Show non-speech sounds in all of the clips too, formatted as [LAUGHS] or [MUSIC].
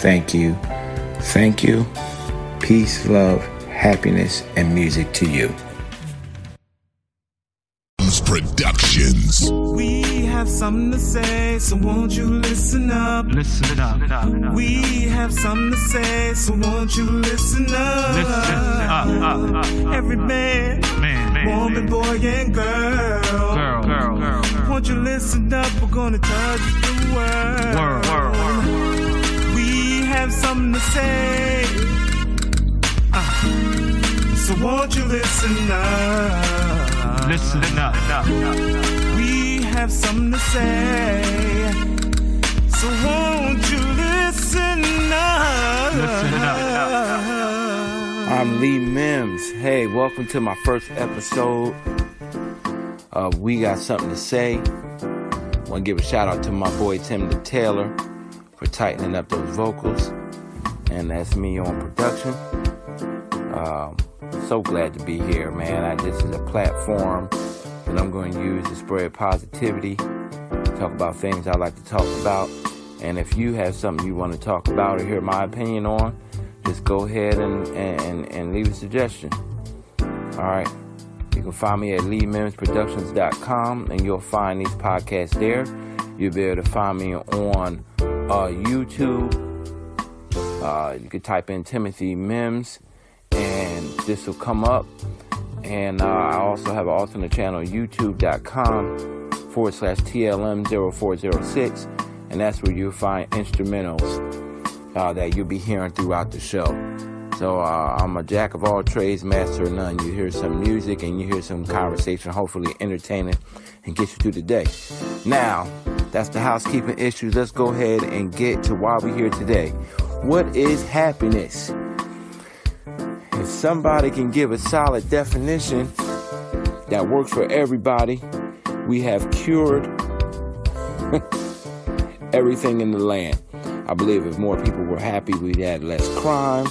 Thank you. Thank you. Peace, love, happiness, and music to you. Productions. We have something to say, so won't you listen up? Listen up. We have something to say, so won't you listen up? Listen up. up, up. Every man, Man, man, woman, man. boy, and girl. Girl, girl, girl, girl. Won't you listen up? We're gonna touch the world. World, world, world. We have something to say. Uh, so won't you listen up? Listen up. We have something to say. So won't you listen up? Listen up. I'm Lee Mims. Hey, welcome to my first episode of We Got Something to Say. Want to give a shout out to my boy Tim the Taylor for tightening up those vocals, and that's me on production. Um, so glad to be here, man. I, this is a platform that I'm going to use to spread positivity, talk about things I like to talk about. And if you have something you want to talk about or hear my opinion on, just go ahead and, and, and leave a suggestion. All right. You can find me at LeeMimsProductions.com and you'll find these podcasts there. You'll be able to find me on uh, YouTube. Uh, you could type in Timothy Mims and this will come up. And uh, I also have an alternate channel, youtube.com forward slash TLM0406. And that's where you'll find instrumentals uh, that you'll be hearing throughout the show. So uh, I'm a jack of all trades, master of none. You hear some music and you hear some conversation, hopefully entertaining and get you through the day. Now, that's the housekeeping issues. Let's go ahead and get to why we're here today. What is happiness? If somebody can give a solid definition that works for everybody, we have cured [LAUGHS] everything in the land. I believe if more people were happy, we'd have less crime,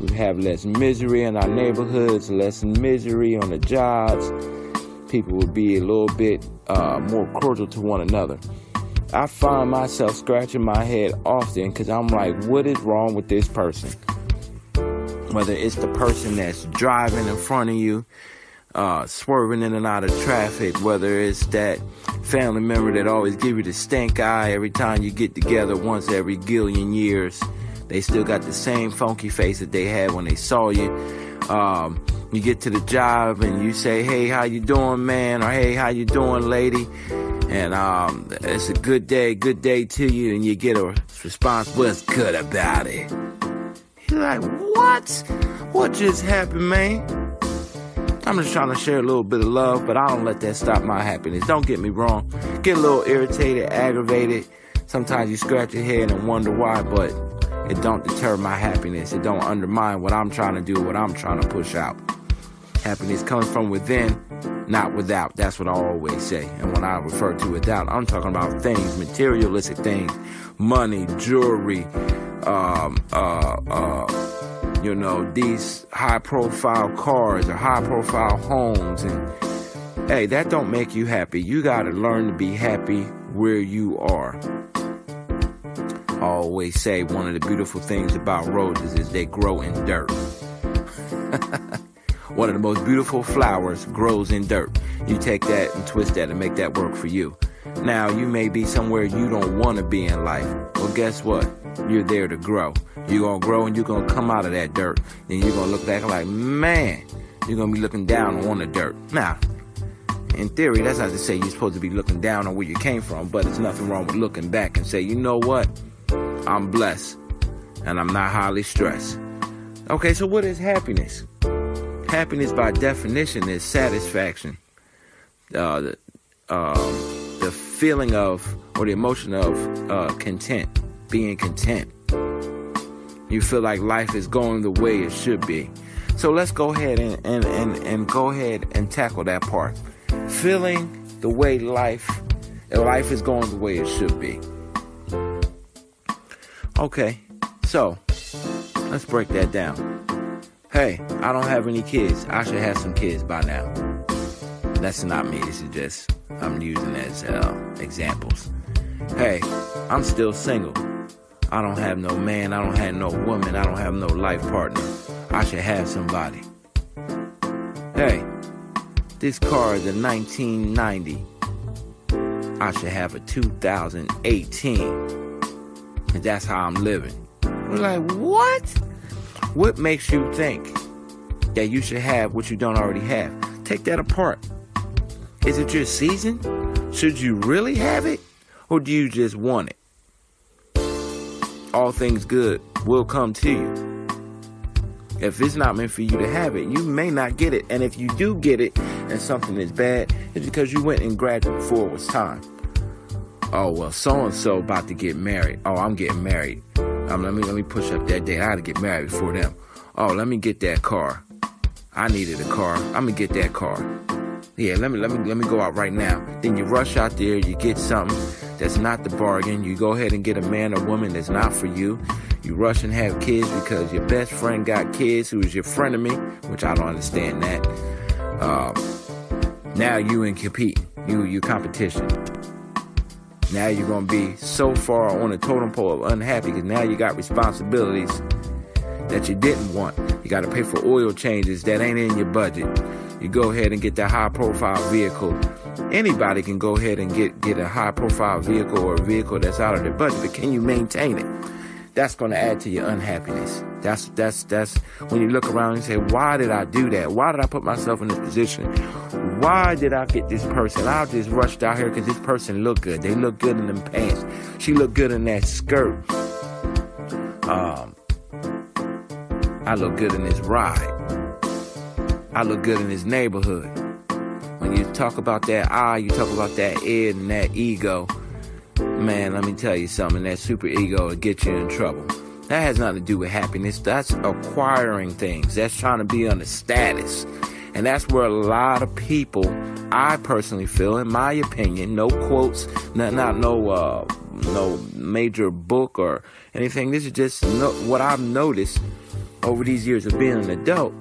we'd have less misery in our neighborhoods, less misery on the jobs. People would be a little bit uh, more cordial to one another. I find myself scratching my head often because I'm like, what is wrong with this person? Whether it's the person that's driving in front of you, uh, swerving in and out of traffic, whether it's that family member that always give you the stink eye every time you get together once every gillion years. They still got the same funky face that they had when they saw you. Um, you get to the job and you say, "Hey, how you doing, man?" or "Hey, how you doing, lady?" And um, it's a good day, good day to you, and you get a response, "What's good about it?" You're like, "What? What just happened, man?" I'm just trying to share a little bit of love, but I don't let that stop my happiness. Don't get me wrong. Get a little irritated, aggravated. Sometimes you scratch your head and wonder why, but it don't deter my happiness. It don't undermine what I'm trying to do, what I'm trying to push out. Happiness comes from within, not without. That's what I always say. And when I refer to without, I'm talking about things, materialistic things, money, jewelry, um, uh, uh, you know, these high profile cars or high profile homes. And hey, that don't make you happy. You got to learn to be happy where you are. I always say one of the beautiful things about roses is they grow in dirt. [LAUGHS] one of the most beautiful flowers grows in dirt. You take that and twist that and make that work for you. Now, you may be somewhere you don't want to be in life. Well, guess what? You're there to grow. You're going to grow and you're going to come out of that dirt. Then you're going to look back like, man, you're going to be looking down on the dirt. Now, in theory, that's not to say you're supposed to be looking down on where you came from, but there's nothing wrong with looking back and say, you know what? I'm blessed and I'm not highly stressed. Okay, so what is happiness? Happiness, by definition, is satisfaction. Uh, the, um, the feeling of, or the emotion of uh, content, being content. You feel like life is going the way it should be. So let's go ahead and, and, and, and go ahead and tackle that part. Feeling the way life, life is going the way it should be. Okay, so let's break that down. Hey, I don't have any kids. I should have some kids by now. That's not me. This is just I'm using as uh, examples. Hey, I'm still single. I don't have no man. I don't have no woman. I don't have no life partner. I should have somebody. Hey, this car is a 1990. I should have a 2018. And that's how I'm living. We're like, what? What makes you think that you should have what you don't already have? Take that apart. Is it your season? Should you really have it? Or do you just want it? All things good will come to you. If it's not meant for you to have it, you may not get it. And if you do get it and something is bad, it's because you went and grabbed it before it was time. Oh well, so and so about to get married. Oh, I'm getting married. Um, let me let me push up that date. I had to get married before them. Oh, let me get that car. I needed a car. I'm gonna get that car. Yeah, let me let me let me go out right now. Then you rush out there, you get something that's not the bargain. You go ahead and get a man or woman that's not for you. You rush and have kids because your best friend got kids who is your friend of me, which I don't understand that. Um, now you in compete. You you competition. Now you're gonna be so far on the totem pole of unhappy because now you got responsibilities that you didn't want. You got to pay for oil changes that ain't in your budget. You go ahead and get that high profile vehicle. Anybody can go ahead and get get a high profile vehicle or a vehicle that's out of their budget, but can you maintain it? That's going to add to your unhappiness. That's that's that's when you look around and say, "Why did I do that? Why did I put myself in this position? Why did I get this person? I just rushed out here because this person looked good. They look good in them pants. She looked good in that skirt. Um, I look good in this ride. I look good in this neighborhood. When you talk about that I, you talk about that id and that ego. Man, let me tell you something. That super ego will get you in trouble. That has nothing to do with happiness. That's acquiring things. That's trying to be on the status. And that's where a lot of people, I personally feel, in my opinion, no quotes, not, not no, uh, no major book or anything. This is just no, what I've noticed over these years of being an adult.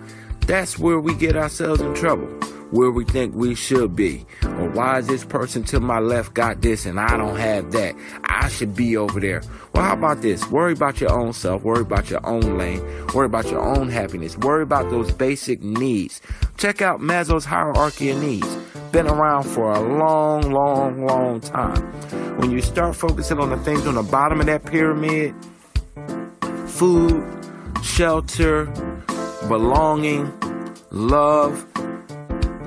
That's where we get ourselves in trouble. Where we think we should be. Or why is this person to my left got this and I don't have that? I should be over there. Well, how about this? Worry about your own self. Worry about your own lane. Worry about your own happiness. Worry about those basic needs. Check out Maslow's hierarchy of needs. Been around for a long, long, long time. When you start focusing on the things on the bottom of that pyramid, food, shelter, belonging, love.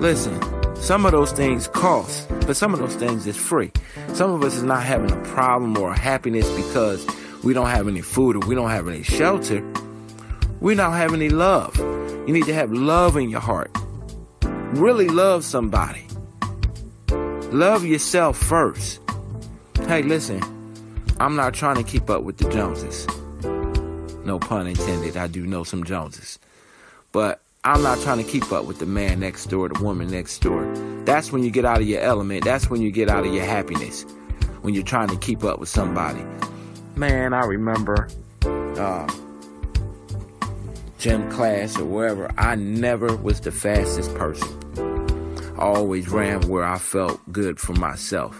Listen, some of those things cost, but some of those things is free. Some of us is not having a problem or a happiness because we don't have any food or we don't have any shelter. We don't have any love. You need to have love in your heart. Really love somebody. Love yourself first. Hey, listen, I'm not trying to keep up with the Joneses. No pun intended. I do know some Joneses. But I'm not trying to keep up with the man next door, the woman next door. That's when you get out of your element. That's when you get out of your happiness. When you're trying to keep up with somebody. Man, I remember uh, gym class or wherever. I never was the fastest person. I always ran where I felt good for myself.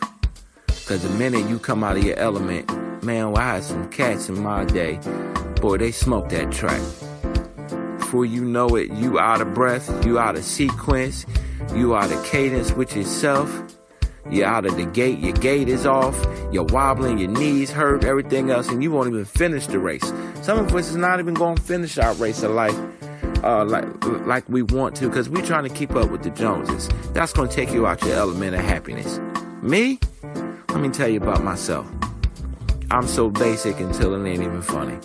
Because the minute you come out of your element, man, well, I had some cats in my day. Boy, they smoked that track. Before you know it, you out of breath, you out of sequence, you out of cadence with yourself. You're out of the gate, your gait is off, you're wobbling, your knees hurt, everything else, and you won't even finish the race. Some of us is not even going to finish our race of life uh, like like we want to because we're trying to keep up with the Joneses. That's going to take you out your element of happiness. Me? Let me tell you about myself. I'm so basic until it ain't even funny.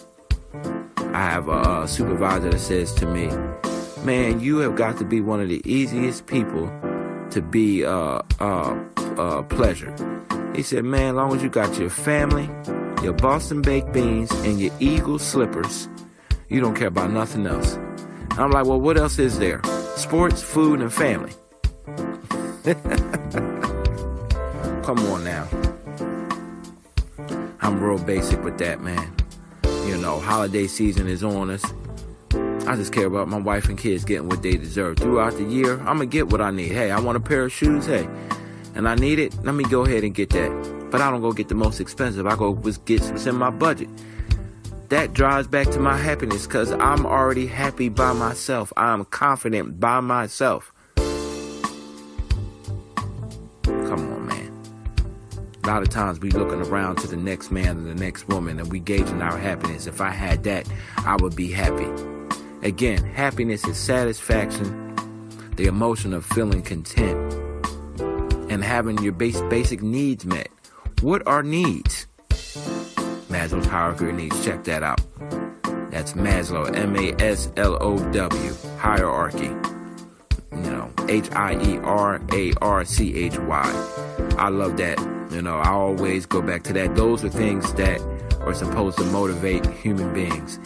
I have a, a supervisor that says to me, "Man, you have got to be one of the easiest people to be uh, uh, uh, pleasure." He said, "Man, as long as you got your family, your Boston baked beans, and your Eagle slippers, you don't care about nothing else." I'm like, "Well, what else is there? Sports, food, and family." [LAUGHS] Come on now. I'm real basic with that, man. You know, holiday season is on us. I just care about my wife and kids getting what they deserve. Throughout the year, I'm gonna get what I need. Hey, I want a pair of shoes, hey, and I need it, let me go ahead and get that. But I don't go get the most expensive, I go get what's in my budget. That drives back to my happiness because I'm already happy by myself. I'm confident by myself. A lot of times we looking around to the next man and the next woman and we gauging our happiness. If I had that, I would be happy. Again, happiness is satisfaction, the emotion of feeling content, and having your base, basic needs met. What are needs? Maslow's hierarchy of needs. Check that out. That's Maslow, M A S L O W, hierarchy. H I E R A R C H Y. I love that. You know, I always go back to that. Those are things that are supposed to motivate human beings.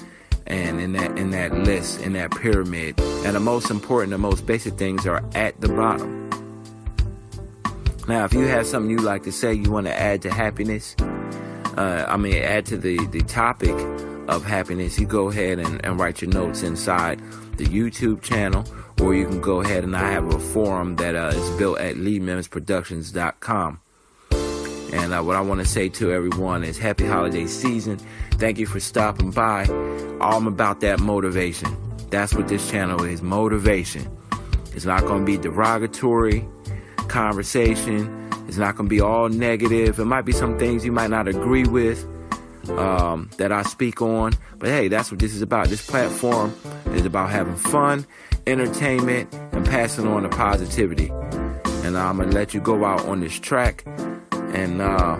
And in that in that list, in that pyramid, and the most important, the most basic things are at the bottom. Now, if you have something you like to say, you want to add to happiness, uh, I mean, add to the, the topic of happiness, you go ahead and, and write your notes inside the YouTube channel, or you can go ahead and I have a forum that uh, is built at LeeMimsProductions.com. And uh, what I want to say to everyone is happy holiday season. Thank you for stopping by. I'm about that motivation. That's what this channel is motivation. It's not going to be derogatory conversation. It's not going to be all negative. It might be some things you might not agree with um, that I speak on. But hey, that's what this is about. This platform is about having fun, entertainment, and passing on the positivity. And I'm going to let you go out on this track. And uh,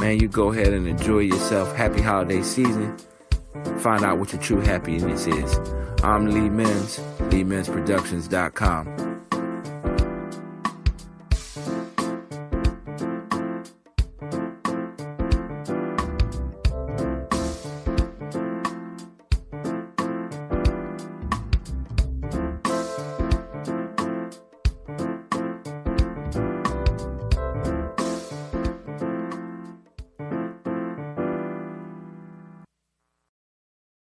man, you go ahead and enjoy yourself. Happy holiday season. Find out what your true happiness is. I'm Lee Mims, LeeMimsProductions.com.